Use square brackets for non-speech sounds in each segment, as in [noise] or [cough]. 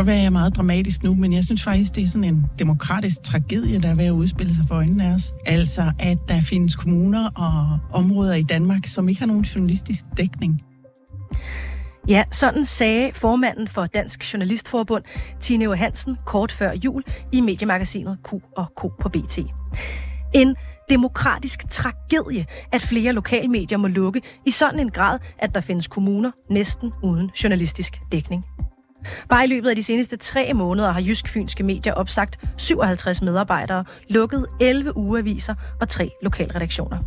Godt være, at jeg er meget dramatisk nu, men jeg synes faktisk, det er sådan en demokratisk tragedie, der er ved at udspille sig for øjnene af os. Altså, at der findes kommuner og områder i Danmark, som ikke har nogen journalistisk dækning. Ja, sådan sagde formanden for Dansk Journalistforbund, Tine Hansen, kort før jul i mediemagasinet Q og K på BT. En demokratisk tragedie, at flere lokalmedier må lukke i sådan en grad, at der findes kommuner næsten uden journalistisk dækning. Bare i løbet af de seneste tre måneder har Jysk-Fynske Medier opsagt 57 medarbejdere, lukket 11 ugeaviser og tre lokalredaktioner.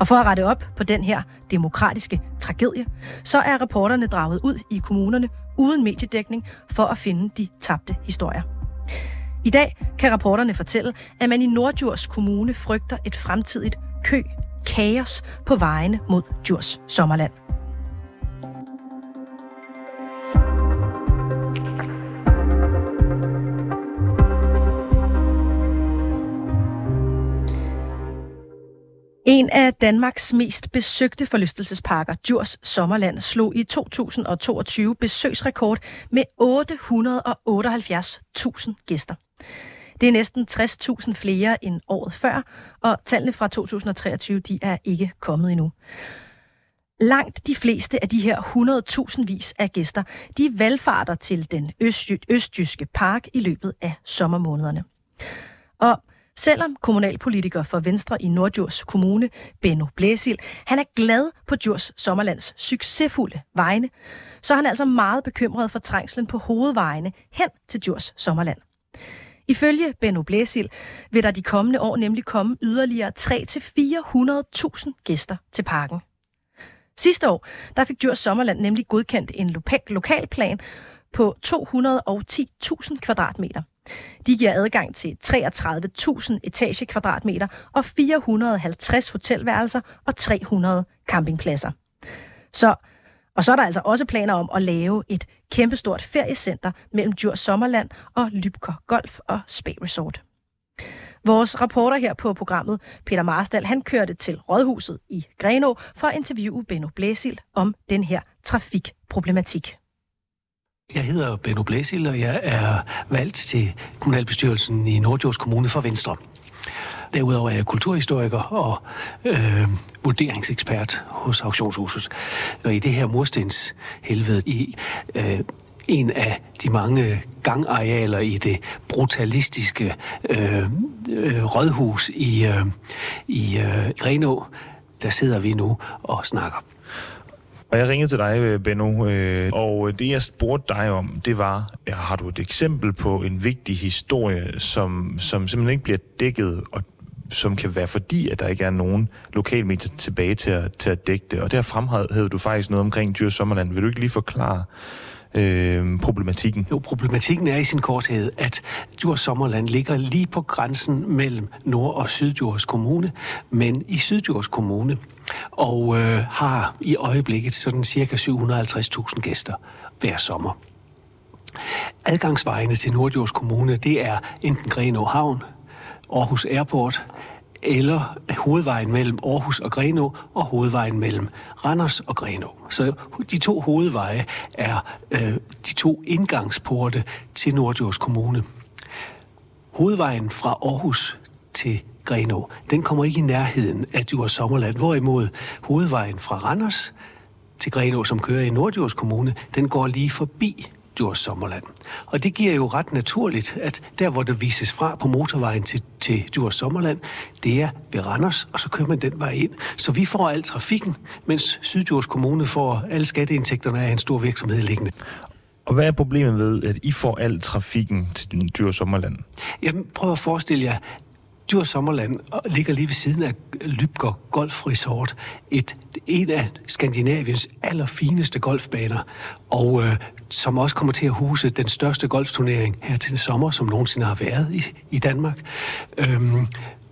Og for at rette op på den her demokratiske tragedie, så er reporterne draget ud i kommunerne uden mediedækning for at finde de tabte historier. I dag kan rapporterne fortælle, at man i Nordjurs Kommune frygter et fremtidigt kø, kaos på vejene mod Djurs Sommerland. En af Danmarks mest besøgte forlystelsesparker, Djurs Sommerland, slog i 2022 besøgsrekord med 878.000 gæster. Det er næsten 60.000 flere end året før, og tallene fra 2023 de er ikke kommet endnu. Langt de fleste af de her 100.000 vis af gæster, de valgfarter til den østjyske park i løbet af sommermånederne. Og Selvom kommunalpolitiker for Venstre i Nordjurs Kommune, Benno Blæsil, han er glad på Djurs Sommerlands succesfulde vegne, så er han altså meget bekymret for trængslen på hovedvejene hen til Djurs Sommerland. Ifølge Benno Blæsil vil der de kommende år nemlig komme yderligere 3-400.000 gæster til parken. Sidste år der fik Djurs Sommerland nemlig godkendt en lokalplan på 210.000 kvadratmeter. De giver adgang til 33.000 etagekvadratmeter og 450 hotelværelser og 300 campingpladser. Så, og så er der altså også planer om at lave et kæmpestort feriecenter mellem Djurs Sommerland og Lybker Golf og Spa Resort. Vores reporter her på programmet, Peter Marstal, han kørte til Rådhuset i Greno for at interviewe Benno Blæsil om den her trafikproblematik. Jeg hedder Benno Blæsil, og jeg er valgt til kommunalbestyrelsen i Nordjords Kommune for Venstre. Derudover er jeg kulturhistoriker og øh, vurderingsekspert hos Auktionshuset. Og i det her murstens helvede i øh, en af de mange gangarealer i det brutalistiske øh, øh, rådhus i, øh, i øh, Grenå, der sidder vi nu og snakker. Og jeg ringede til dig, øh, Benno, øh, og øh, det jeg spurgte dig om, det var, øh, har du et eksempel på en vigtig historie, som, som simpelthen ikke bliver dækket, og som kan være fordi, at der ikke er nogen lokalmedier tilbage til at, til at dække det. Og der fremhævede du faktisk noget omkring Dyr Sommerland. Vil du ikke lige forklare, øh, problematikken? Jo, problematikken er i sin korthed, at Djurs Sommerland ligger lige på grænsen mellem Nord- og Syddjurs Kommune, men i Syddjurs Kommune, og øh, har i øjeblikket sådan cirka 750.000 gæster hver sommer. Adgangsvejene til Nordjords Kommune, det er enten Grenå Havn, Aarhus Airport, eller hovedvejen mellem Aarhus og Grenå og hovedvejen mellem Randers og Grenå. Så de to hovedveje er øh, de to indgangsporte til Nordjords Kommune. Hovedvejen fra Aarhus til Grenå, den kommer ikke i nærheden af Djurs Sommerland, hvorimod hovedvejen fra Randers til Grenå, som kører i Nordjords Kommune, den går lige forbi Djurs Sommerland. Og det giver jo ret naturligt, at der, hvor der vises fra på motorvejen til, til Djurs Sommerland, det er ved Randers, og så kører man den vej ind. Så vi får al trafikken, mens Syddjurs Kommune får alle skatteindtægterne af en stor virksomhed liggende. Og hvad er problemet ved, at I får al trafikken til Djurs Sommerland? Jamen, prøv at forestille jer, Djurs Sommerland ligger lige ved siden af Lybger Golf Resort. Et, en af Skandinaviens allerfineste golfbaner. Og øh, som også kommer til at huse den største golfturnering her til sommer, som nogensinde har været i, i Danmark. Øhm,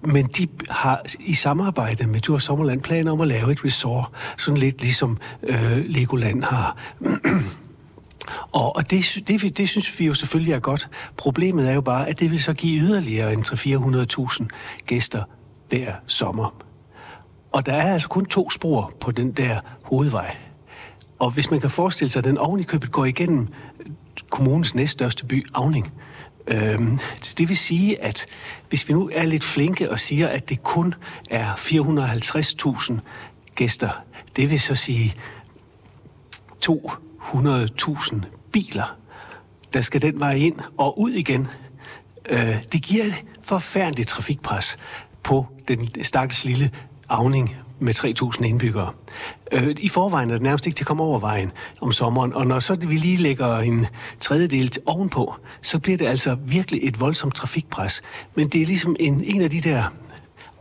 men de har i samarbejde med Djurs Sommerland planer om at lave et resort, sådan lidt ligesom øh, Legoland har. [clears throat] Og, og det, det, det synes vi jo selvfølgelig er godt. Problemet er jo bare, at det vil så give yderligere end 300-400.000 gæster hver sommer. Og der er altså kun to spor på den der hovedvej. Og hvis man kan forestille sig, at den oven i købet går igennem kommunens næststørste by, Avning. Øhm, det vil sige, at hvis vi nu er lidt flinke og siger, at det kun er 450.000 gæster, det vil så sige to 100.000 biler, der skal den vej ind og ud igen. Øh, det giver et forfærdeligt trafikpres på den stakkels lille Avning med 3.000 indbyggere. Øh, I forvejen er det nærmest ikke til at komme over vejen om sommeren, og når så vi lige lægger en tredjedel til ovenpå, så bliver det altså virkelig et voldsomt trafikpres. Men det er ligesom en, en af de der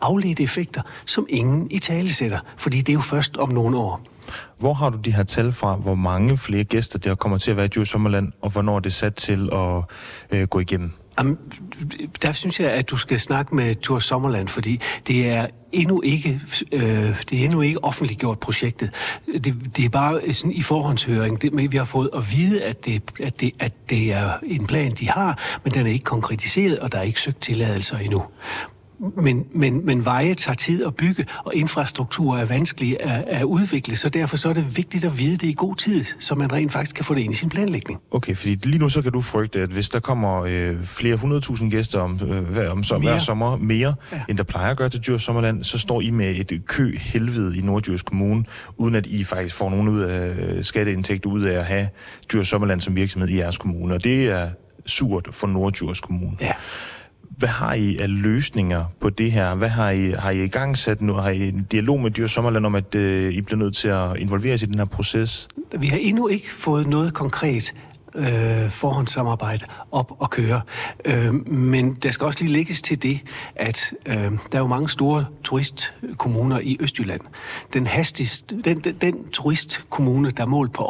afledte effekter, som ingen i tale sætter, fordi det er jo først om nogle år. Hvor har du de her tal fra, hvor mange flere gæster der kommer til at være i Djurs Sommerland, og hvornår er det sat til at øh, gå igennem? Jamen, der synes jeg, at du skal snakke med Tour Sommerland, fordi det er endnu ikke, øh, det er endnu ikke offentliggjort projektet. Det, det er bare sådan i forhåndshøring. Det, vi har fået at vide, at det, at, det, at det er en plan, de har, men den er ikke konkretiseret, og der er ikke søgt tilladelser endnu. Men, men, men veje tager tid at bygge, og infrastruktur er vanskelig at, at udvikle, så derfor så er det vigtigt at vide det i god tid, så man rent faktisk kan få det ind i sin planlægning. Okay, fordi lige nu så kan du frygte, at hvis der kommer øh, flere hundredtusind gæster om, øh, hver, om som, hver sommer mere, ja. end der plejer at gøre til Djurs Sommerland, så står I med et kø helvede i Nordjyrs Kommune, uden at I faktisk får nogen ud af skatteindtægter ud af at have Djurs Sommerland som virksomhed i jeres kommune, og det er surt for Nordjyrs Kommune. Ja. Hvad har I af løsninger på det her? Hvad har I, har I i gang sat nu? Har I en dialog med Dyr Sommerland om, at øh, I bliver nødt til at involvere sig i den her proces? Vi har endnu ikke fået noget konkret øh, forhåndssamarbejde op og køre. Øh, men der skal også lige lægges til det, at øh, der er jo mange store turistkommuner i Østjylland. Den, hastigst, den, den, den turistkommune, der målt på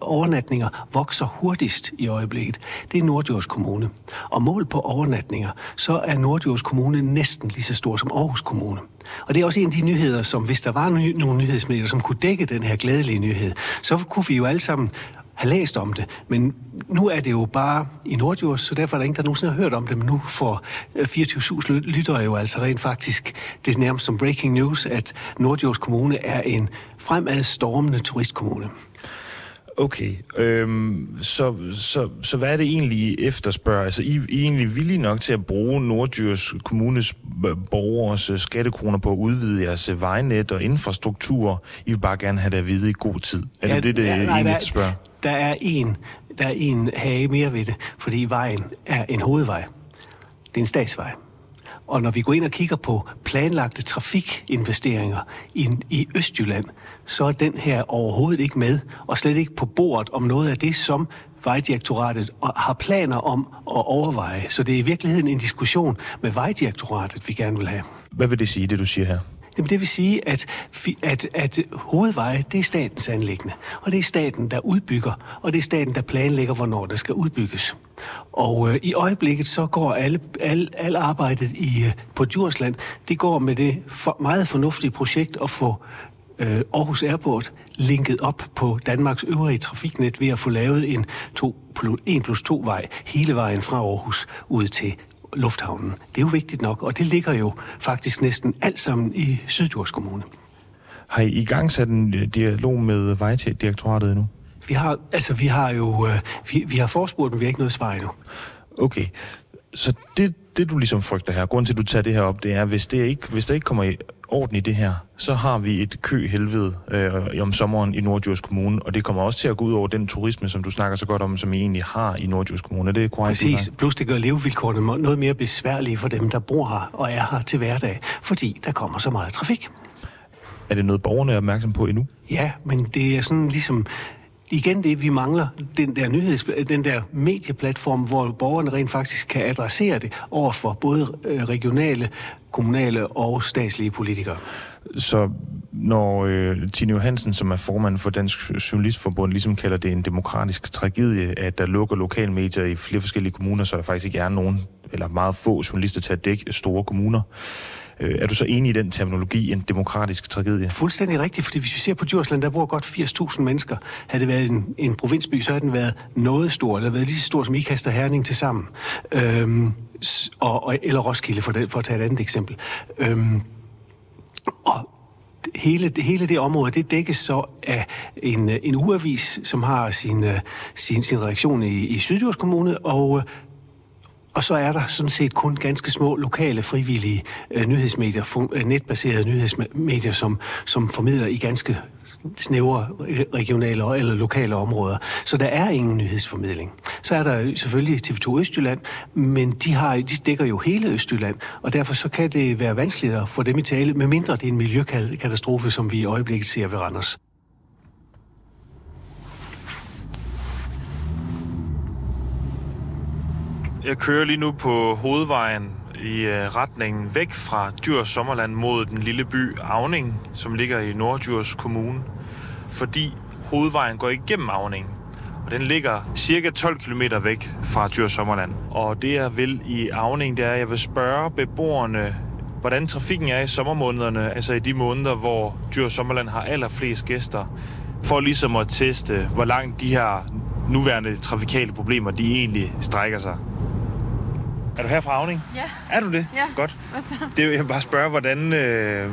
overnatninger, vokser hurtigst i øjeblikket. Det er Nordjords Kommune. Og målt på overnatninger, så er Nordjords Kommune næsten lige så stor som Aarhus Kommune. Og det er også en af de nyheder, som hvis der var nogle nyhedsmedier, som kunne dække den her glædelige nyhed, så kunne vi jo alle sammen have læst om det. Men nu er det jo bare i Nordjurs, så derfor er der ingen, der nogensinde har hørt om det. Men nu får 24.000 øh, lyttere jo altså rent faktisk, det er nærmest som breaking news, at Nordjurs Kommune er en fremadstormende turistkommune. Okay, øhm, så, så, så hvad er det egentlig, I efterspørger? Altså, I, I er egentlig villige nok til at bruge Nordjyrs Kommunes borgers øh, skattekroner på at udvide jeres vejnet og infrastruktur. I vil bare gerne have det at vide i god tid. Er ja, det det, det ja, nej, egentlig efterspørger? Der er en, der er en hage mere ved det, fordi vejen er en hovedvej. Det er en statsvej. Og når vi går ind og kigger på planlagte trafikinvesteringer i, i Østjylland, så er den her overhovedet ikke med, og slet ikke på bordet om noget af det, som Vejdirektoratet har planer om at overveje. Så det er i virkeligheden en diskussion med Vejdirektoratet, vi gerne vil have. Hvad vil det sige, det du siger her? Jamen, det vil sige, at, at, at hovedveje, det er statens anlæggende. Og det er staten, der udbygger, og det er staten, der planlægger, hvornår der skal udbygges. Og øh, i øjeblikket så går alle, alle, alle arbejdet i, øh, på Djursland, det går med det for, meget fornuftige projekt at få øh, Aarhus Airport linket op på Danmarks øvrige trafiknet ved at få lavet en 2 plus, 1 plus 2 vej hele vejen fra Aarhus ud til lufthavnen. Det er jo vigtigt nok, og det ligger jo faktisk næsten alt sammen i Syddjurs Kommune. Har I i gang sat en øh, dialog med Vejdirektoratet endnu? Vi har, altså, vi har jo øh, vi, vi har forspurgt, men vi har ikke noget svar endnu. Okay, så det, det du ligesom frygter her, grunden til, at du tager det her op, det er, hvis, det ikke, hvis der ikke kommer orden i det her, så har vi et kø-helvede øh, om sommeren i Nordjysk Kommune, og det kommer også til at gå ud over den turisme, som du snakker så godt om, som I egentlig har i Nordjysk Kommune. Er det korrekt? Præcis. Plus det gør levevilkårene noget mere besværlige for dem, der bor her og er her til hverdag, fordi der kommer så meget trafik. Er det noget, borgerne er opmærksom på endnu? Ja, men det er sådan ligesom igen det, vi mangler, den der nyheds, den der medieplatform, hvor borgerne rent faktisk kan adressere det over for både øh, regionale, kommunale og statslige politikere. Så når øh, Tine Johansen, som er formand for Dansk Journalistforbund, ligesom kalder det en demokratisk tragedie, at der lukker lokalmedier i flere forskellige kommuner, så der faktisk ikke er nogen eller meget få journalister til at dække store kommuner. Øh, er du så enig i den terminologi, en demokratisk tragedie? Fuldstændig rigtigt, fordi hvis vi ser på Djursland, der bor godt 80.000 mennesker. Havde det været en, en provinsby, så havde den været noget stor, eller været lige så stor som Ikast og Herning til sammen. Øhm, og, og, eller Roskilde, for, det, for at tage et andet eksempel. Øhm, og hele, hele det område, det dækkes så af en, en uavis, som har sin, øh, sin, sin reaktion i, i Syddjurs Kommune, og og så er der sådan set kun ganske små lokale frivillige øh, nyhedsmedier, fun- øh, netbaserede nyhedsmedier, som, som formidler i ganske snævre regionale eller lokale områder. Så der er ingen nyhedsformidling. Så er der selvfølgelig TV2 Østjylland, men de, har, de dækker jo hele Østjylland, og derfor så kan det være vanskeligt at få dem i tale, medmindre det er en miljøkatastrofe, som vi i øjeblikket ser ved Randers. Jeg kører lige nu på hovedvejen i øh, retningen væk fra Djurs Sommerland mod den lille by Avning, som ligger i Nordjurs Kommune. Fordi hovedvejen går igennem Avning, og den ligger cirka 12 km væk fra Djurs Sommerland. Og det jeg vil i Avning, det er, at jeg vil spørge beboerne, hvordan trafikken er i sommermånederne, altså i de måneder, hvor Djurs Sommerland har allerflest gæster, for ligesom at teste, hvor langt de her nuværende trafikale problemer, de egentlig strækker sig. Er du her fra Avning? Ja. Er du det? Ja. Godt. Hvad så? Det vil jeg bare spørge, hvordan, øh,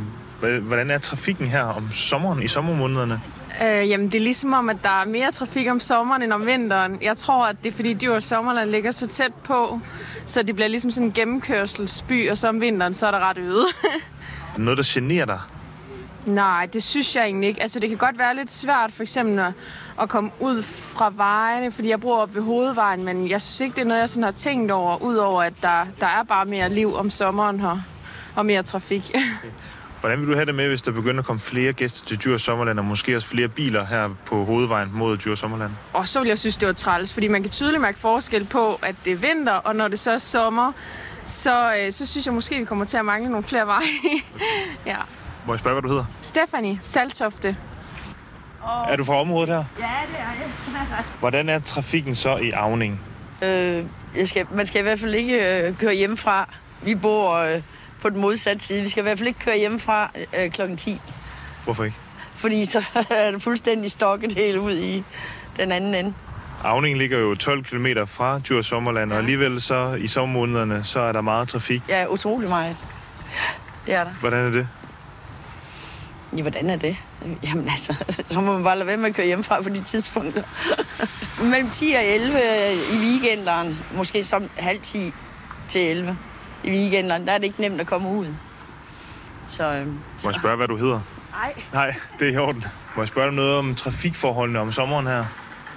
hvordan er trafikken her om sommeren, i sommermånederne? Øh, jamen, det er ligesom om, at der er mere trafik om sommeren end om vinteren. Jeg tror, at det er fordi, Djurs Sommerland ligger så tæt på, så det bliver ligesom sådan en gennemkørselsby, og så om vinteren, så er der ret øde. [laughs] Noget, der generer dig? Nej, det synes jeg egentlig ikke. Altså, det kan godt være lidt svært, for eksempel at, at komme ud fra vejene, fordi jeg bor op ved hovedvejen, men jeg synes ikke, det er noget, jeg sådan har tænkt over, udover at der, der er bare mere liv om sommeren her, og mere trafik. [laughs] Hvordan vil du have det med, hvis der begynder at komme flere gæster til Djurs Sommerland, og måske også flere biler her på hovedvejen mod Djurs Sommerland? Og så vil jeg synes, det var træls, fordi man kan tydeligt mærke forskel på, at det er vinter, og når det så er sommer, så, øh, så synes jeg måske, vi kommer til at mangle nogle flere veje. [laughs] ja. Må jeg spørge, hvad du hedder? Stephanie Saltofte. Er du fra området her? Ja, det er jeg. [laughs] Hvordan er trafikken så i Avning? Øh, jeg skal, man skal i hvert fald ikke øh, køre hjemmefra. Vi bor øh, på den modsatte side. Vi skal i hvert fald ikke køre hjemmefra øh, klokken 10. Hvorfor ikke? Fordi så [laughs] er det fuldstændig stokket helt ud i den anden ende. Avning ligger jo 12 km fra Djurs Sommerland, og alligevel så i sommermånederne, så er der meget trafik. Ja, utrolig meget. Det er der. Hvordan er det? Ja, hvordan er det? Jamen altså, [laughs] så må man bare lade være med at køre hjemmefra på de tidspunkter. [laughs] Mellem 10 og 11 i weekenderen, måske som halv 10 til 11 i weekenderen, der er det ikke nemt at komme ud. Så, øh, Må jeg spørge, hvad du hedder? Nej. Nej, det er i orden. Må jeg spørge dig noget om trafikforholdene om sommeren her?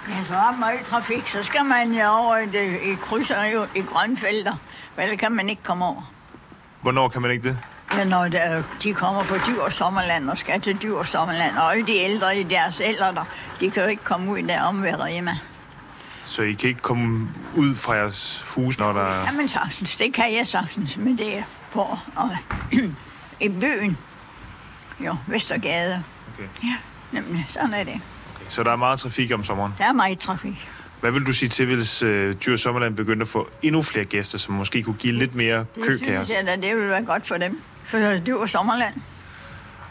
Ja, så er meget trafik, så skal man jo over i, det, i krydser jo i grønfelter. Vel kan man ikke komme over. Hvornår kan man ikke det? Ja, når der, de kommer på dyr sommerland og skal til dyr sommerland, og alle de ældre i deres ældre, de kan jo ikke komme ud der om ved Rema. Så I kan ikke komme ud fra jeres hus, når der... Jamen sagtens, det kan jeg sagtens, men det på og, [clears throat] i byen. Jo, Vestergade. Okay. Ja, nemlig, sådan er det. Okay. Så der er meget trafik om sommeren. Der er meget trafik. Hvad vil du sige til, hvis øh, Dyr Sommerland begyndte at få endnu flere gæster, som måske kunne give lidt mere Det køkaos? synes jeg da, det vil være godt for dem. For det er og sommerland.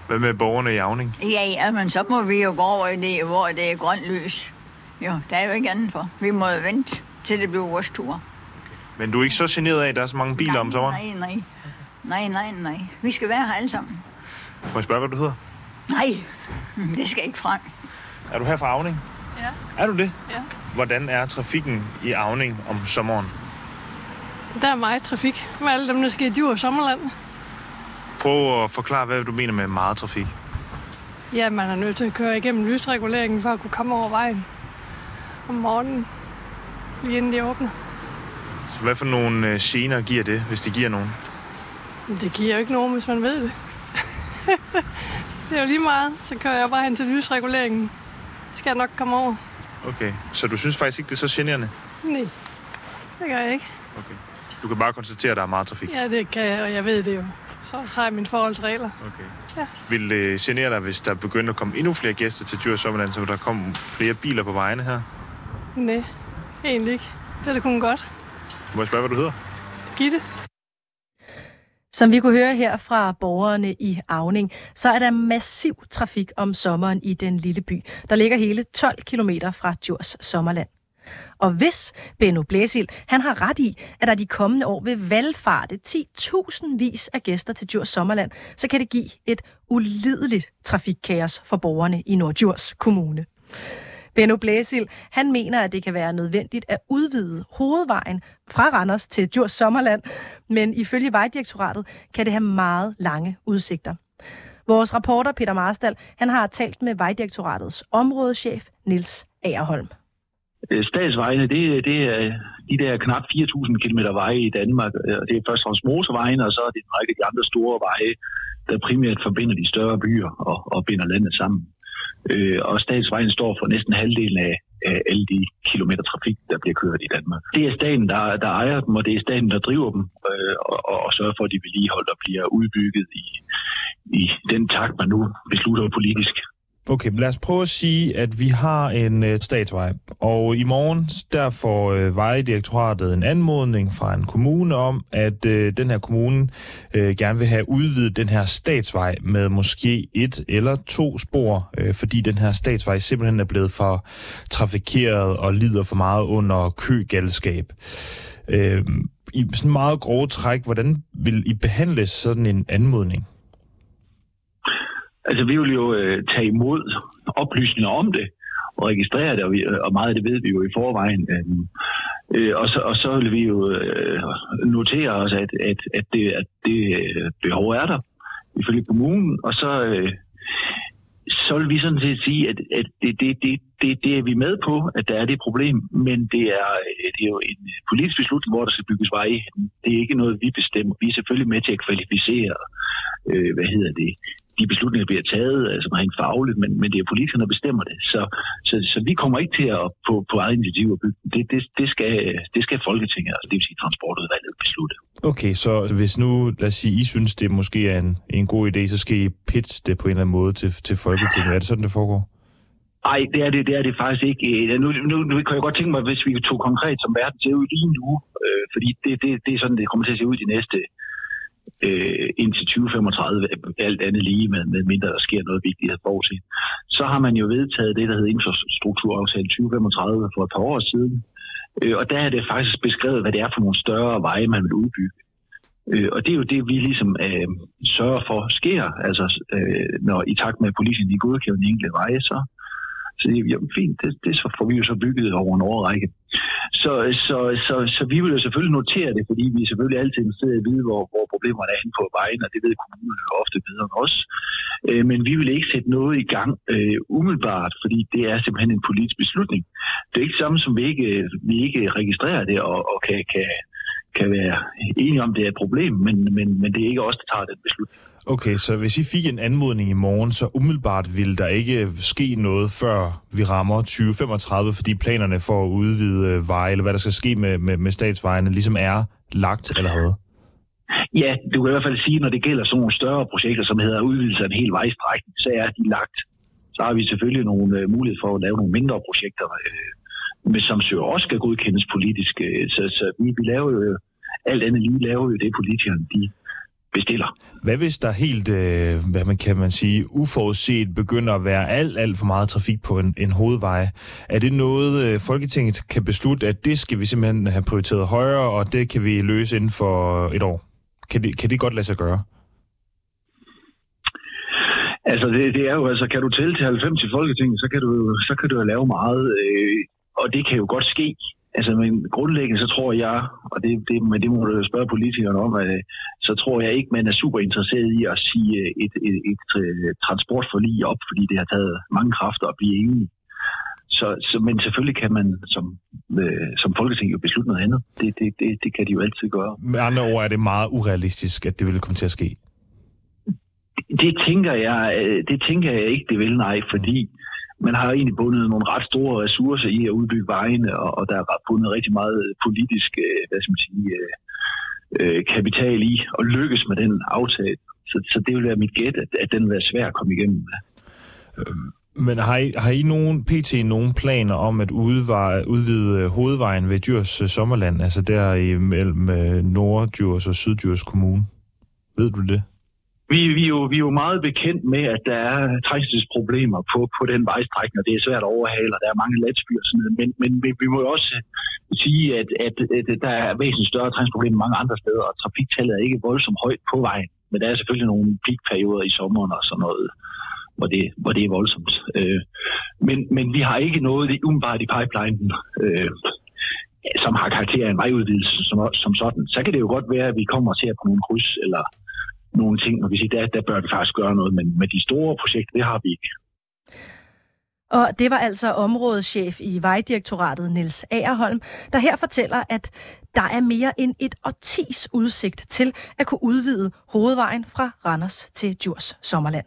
Hvad med borgerne i Avning? Ja, ja, men så må vi jo gå over i det, hvor det er grønt lys. Jo, der er jo ikke andet for. Vi må vente, til det bliver vores tur. Men du er ikke så generet af, at der er så mange biler om sommeren? Nej, nej. Nej, nej, nej. Vi skal være her alle sammen. Må jeg spørge, hvad du hedder? Nej, [laughs] det skal ikke frem. Er du her fra Avning? Ja. Er du det? Ja. Hvordan er trafikken i Avning om sommeren? Der er meget trafik med alle dem, der skal i Djur og Sommerland. Prøv at forklare, hvad du mener med meget trafik. Ja, man er nødt til at køre igennem lysreguleringen for at kunne komme over vejen om morgenen, lige inden de åbner. Så hvad for nogle øh, gener giver det, hvis det giver nogen? Det giver jo ikke nogen, hvis man ved det. [laughs] det er jo lige meget, så kører jeg bare hen til lysreguleringen. Skal jeg nok komme over? Okay, så du synes faktisk ikke, det er så generende? Nej, det gør jeg ikke. Okay. Du kan bare konstatere, at der er meget trafik? Ja, det kan jeg, og jeg ved det jo. Så tager jeg mine forholdsregler. Okay. Ja. Vil det genere dig, hvis der begynder at komme endnu flere gæster til Djurs Sommerland, så der kommer flere biler på vejene her? Nej, egentlig ikke. Det er det kun godt. Må jeg spørge, hvad du hedder? Gitte. Som vi kunne høre her fra borgerne i Avning, så er der massiv trafik om sommeren i den lille by. Der ligger hele 12 km fra Djurs Sommerland. Og hvis Benno Blæsil, han har ret i, at der de kommende år vil valgfarte 10.000 vis af gæster til Djurs Sommerland, så kan det give et ulideligt trafikkaos for borgerne i Nordjurs Kommune. Benno Blæsil, han mener, at det kan være nødvendigt at udvide hovedvejen fra Randers til Djurs Sommerland, men ifølge Vejdirektoratet kan det have meget lange udsigter. Vores reporter Peter Marstal, han har talt med Vejdirektoratets områdeschef Nils Agerholm. Øh, statsvejene, det, det er de der knap 4.000 km veje i Danmark. Øh, det er først og fremmest motorvejene, og så er det en række af de andre store veje, der primært forbinder de større byer og, og binder landet sammen. Øh, og statsvejen står for næsten halvdelen af, af alle de kilometer trafik, der bliver kørt i Danmark. Det er staten, der, der ejer dem, og det er staten, der driver dem, øh, og, og sørger for, at de vedligeholdt og bliver udbygget i, i den takt, man nu beslutter politisk. Okay, lad os prøve at sige, at vi har en øh, statsvej, og i morgen der får øh, Vejdirektoratet en anmodning fra en kommune om, at øh, den her kommune øh, gerne vil have udvidet den her statsvej med måske et eller to spor, øh, fordi den her statsvej simpelthen er blevet for trafikeret og lider for meget under køgalskab. Øh, I sådan meget grove træk, hvordan vil I behandle sådan en anmodning? Altså, vi vil jo øh, tage imod oplysninger om det og registrere det, og, vi, øh, og meget af det ved vi jo i forvejen. Øh, øh, og, så, og så vil vi jo øh, notere os, at, at, at, det, at det øh, behov er der ifølge kommunen, og så, øh, så vil vi sådan set sige, at, at det, det, det, det, det er vi med på, at der er det problem, men det er, det er jo en politisk beslutning, hvor der skal bygges veje. Det er ikke noget, vi bestemmer. Vi er selvfølgelig med til at kvalificere, øh, hvad hedder det, de beslutninger bliver taget altså rent fagligt, men, men det er politikerne, der bestemmer det. Så, så, så vi kommer ikke til at på, på eget initiativ at bygge det, det, det, skal, det skal Folketinget, altså det vil sige transportudvalget, beslutte. Okay, så hvis nu, lad os sige, I synes, det måske er en, en god idé, så skal I pitche det på en eller anden måde til, til Folketinget. Er det sådan, det foregår? Nej, det er det, det er det faktisk ikke. Nu, nu, nu kan jeg godt tænke mig, hvis vi tog konkret, som verden ser ud lige nu, øh, fordi det, det, det er sådan, det kommer til at se ud de næste øh, indtil 2035, alt andet lige, med, med mindre der sker noget vigtigt at forudse. Så har man jo vedtaget det, der hedder infrastrukturaftalen 2035 for et par år siden, øh, og der er det faktisk beskrevet, hvad det er for nogle større veje, man vil udbygge. Øh, og det er jo det, vi ligesom øh, sørger for sker, altså øh, når i takt med, at politien de godkender den enkelte veje, så, så jamen, fint, det, det så får vi jo så bygget over en årrække. Så, så, så, så vi vil jo selvfølgelig notere det, fordi vi er selvfølgelig altid interesseret i at vide, hvor, hvor problemerne er inde på vejen, og det ved kommunerne ofte bedre end os. Øh, men vi vil ikke sætte noget i gang øh, umiddelbart, fordi det er simpelthen en politisk beslutning. Det er ikke samme som, vi ikke, vi ikke registrerer det og, og kan, kan, kan være enige om, det er et problem, men, men, men det er ikke os, der tager den beslutning. Okay, så hvis I fik en anmodning i morgen, så umiddelbart vil der ikke ske noget, før vi rammer 2035, fordi planerne for at udvide veje, eller hvad der skal ske med, med, med statsvejene, ligesom er lagt allerede? Ja, du kan i hvert fald sige, når det gælder sådan nogle større projekter, som hedder udvidelse af en hel vejstrækning, så er de lagt. Så har vi selvfølgelig nogle uh, mulighed for at lave nogle mindre projekter, men som så også skal godkendes politisk. Uh, så, så vi, vi laver jo alt andet lige laver jo det, politikerne de bestiller. Hvad hvis der helt, øh, hvad man kan man sige, uforudset begynder at være alt, alt for meget trafik på en, en hovedvej? Er det noget, øh, Folketinget kan beslutte, at det skal vi simpelthen have prioriteret højere, og det kan vi løse inden for et år? Kan det, kan det godt lade sig gøre? Altså, det, det er jo, altså, kan du tælle til 90 i Folketinget, så kan du, så kan du jo lave meget, øh, og det kan jo godt ske. Altså, men grundlæggende så tror jeg, og det, det, men det må du spørge politikerne om, at, så tror jeg ikke, man er super interesseret i at sige et, et, et, et transportforlig op, fordi det har taget mange kræfter at blive enige. Så, så, men selvfølgelig kan man som, øh, som Folketing jo beslutte noget andet. Det, det, det, det kan de jo altid gøre. Med andre ord er det meget urealistisk, at det vil komme til at ske? Det tænker jeg, øh, det tænker jeg ikke, det vil, nej, fordi man har egentlig bundet nogle ret store ressourcer i at udbygge vejene, og, og der er bundet rigtig meget politisk øh, hvad skal man sige, øh, øh, kapital i at lykkes med den aftale. Så, så det vil være mit gæt, at, at den vil være svær at komme igennem med. Øhm, men har I, har I nogen, pt. nogen planer om at udvare, udvide hovedvejen ved Djurs øh, Sommerland, altså der imellem øh, Norddjurs og Syddjurs Kommune? Ved du det? Vi, vi, er jo, vi er jo meget bekendt med, at der er trængselsproblemer på, på den vejstrækning, og det er svært at overhale, og der er mange landsbyer og sådan noget. Men, men vi, vi må jo også sige, at, at, at der er væsentligt større trængselsproblemer mange andre steder, og trafiktallet er ikke voldsomt højt på vejen. Men der er selvfølgelig nogle peakperioder i sommeren og sådan noget, hvor det, hvor det er voldsomt. Øh, men, men vi har ikke noget det umiddelbart i pipeline, øh, som har karakter af en vejudvidelse som, som sådan. Så kan det jo godt være, at vi kommer til at på nogle kryds eller nogle ting, og vi siger, der, der bør vi faktisk gøre noget, men med de store projekter, det har vi ikke. Og det var altså områdeschef i Vejdirektoratet, Niels Agerholm, der her fortæller, at der er mere end et årtis udsigt til at kunne udvide hovedvejen fra Randers til Djurs Sommerland.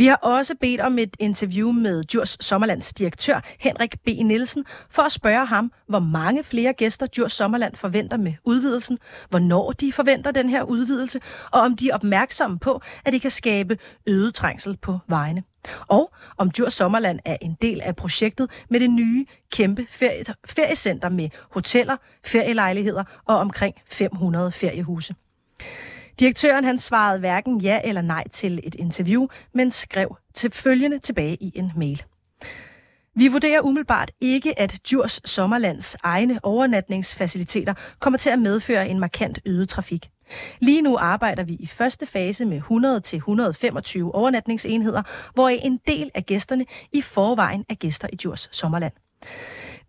Vi har også bedt om et interview med Djurs Sommerlands direktør Henrik B. Nielsen for at spørge ham, hvor mange flere gæster Djurs Sommerland forventer med udvidelsen, hvornår de forventer den her udvidelse, og om de er opmærksomme på, at det kan skabe øget trængsel på vejene. Og om Djurs Sommerland er en del af projektet med det nye kæmpe ferie- feriecenter med hoteller, ferielejligheder og omkring 500 feriehuse. Direktøren han svarede hverken ja eller nej til et interview, men skrev til følgende tilbage i en mail. Vi vurderer umiddelbart ikke, at Djurs Sommerlands egne overnatningsfaciliteter kommer til at medføre en markant øget trafik. Lige nu arbejder vi i første fase med 100-125 overnatningsenheder, hvor en del af gæsterne i forvejen er gæster i Djurs Sommerland.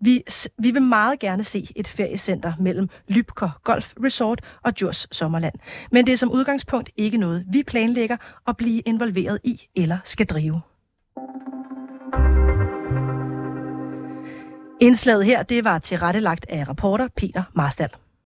Vi, vi vil meget gerne se et feriecenter mellem Lybker Golf Resort og Djurs Sommerland. Men det er som udgangspunkt ikke noget, vi planlægger at blive involveret i eller skal drive. Indslaget her, det var tilrettelagt af reporter Peter Marstal.